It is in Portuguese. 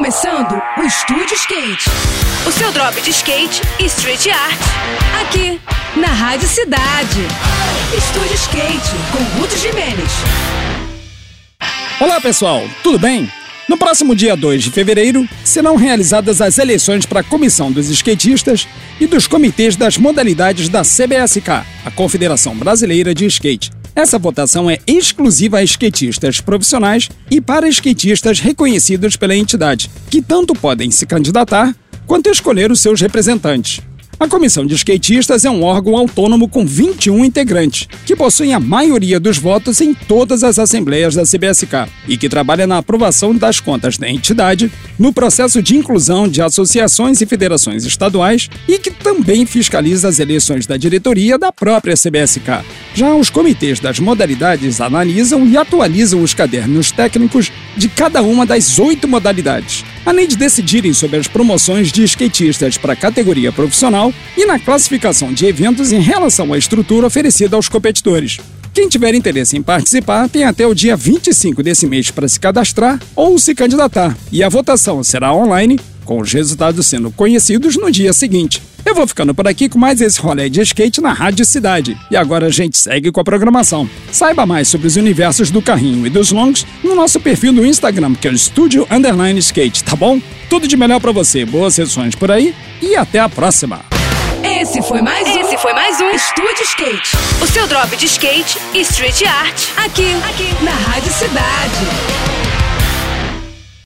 começando o Estúdio Skate. O seu drop de skate e street art. Aqui, na Rádio Cidade. Estúdio Skate, com Ruth Jimenez. Olá pessoal, tudo bem? No próximo dia 2 de fevereiro, serão realizadas as eleições para a Comissão dos Skatistas e dos comitês das modalidades da CBSK, a Confederação Brasileira de Skate. Essa votação é exclusiva a skatistas profissionais e para skatistas reconhecidos pela entidade, que tanto podem se candidatar quanto escolher os seus representantes. A Comissão de Skatistas é um órgão autônomo com 21 integrantes, que possuem a maioria dos votos em todas as assembleias da CBSK e que trabalha na aprovação das contas da entidade, no processo de inclusão de associações e federações estaduais e que também fiscaliza as eleições da diretoria da própria CBSK. Já os comitês das modalidades analisam e atualizam os cadernos técnicos de cada uma das oito modalidades, além de decidirem sobre as promoções de skatistas para a categoria profissional e na classificação de eventos em relação à estrutura oferecida aos competidores. Quem tiver interesse em participar tem até o dia 25 desse mês para se cadastrar ou se candidatar, e a votação será online, com os resultados sendo conhecidos no dia seguinte. Eu vou ficando por aqui com mais esse rolê de skate na Rádio Cidade. E agora a gente segue com a programação. Saiba mais sobre os universos do carrinho e dos longs no nosso perfil no Instagram, que é o Estúdio Underline Skate, tá bom? Tudo de melhor para você, boas sessões por aí e até a próxima! Esse foi mais um. Esse foi mais um Estúdio Skate. O seu drop de skate e street art. Aqui, aqui, na Rádio Cidade.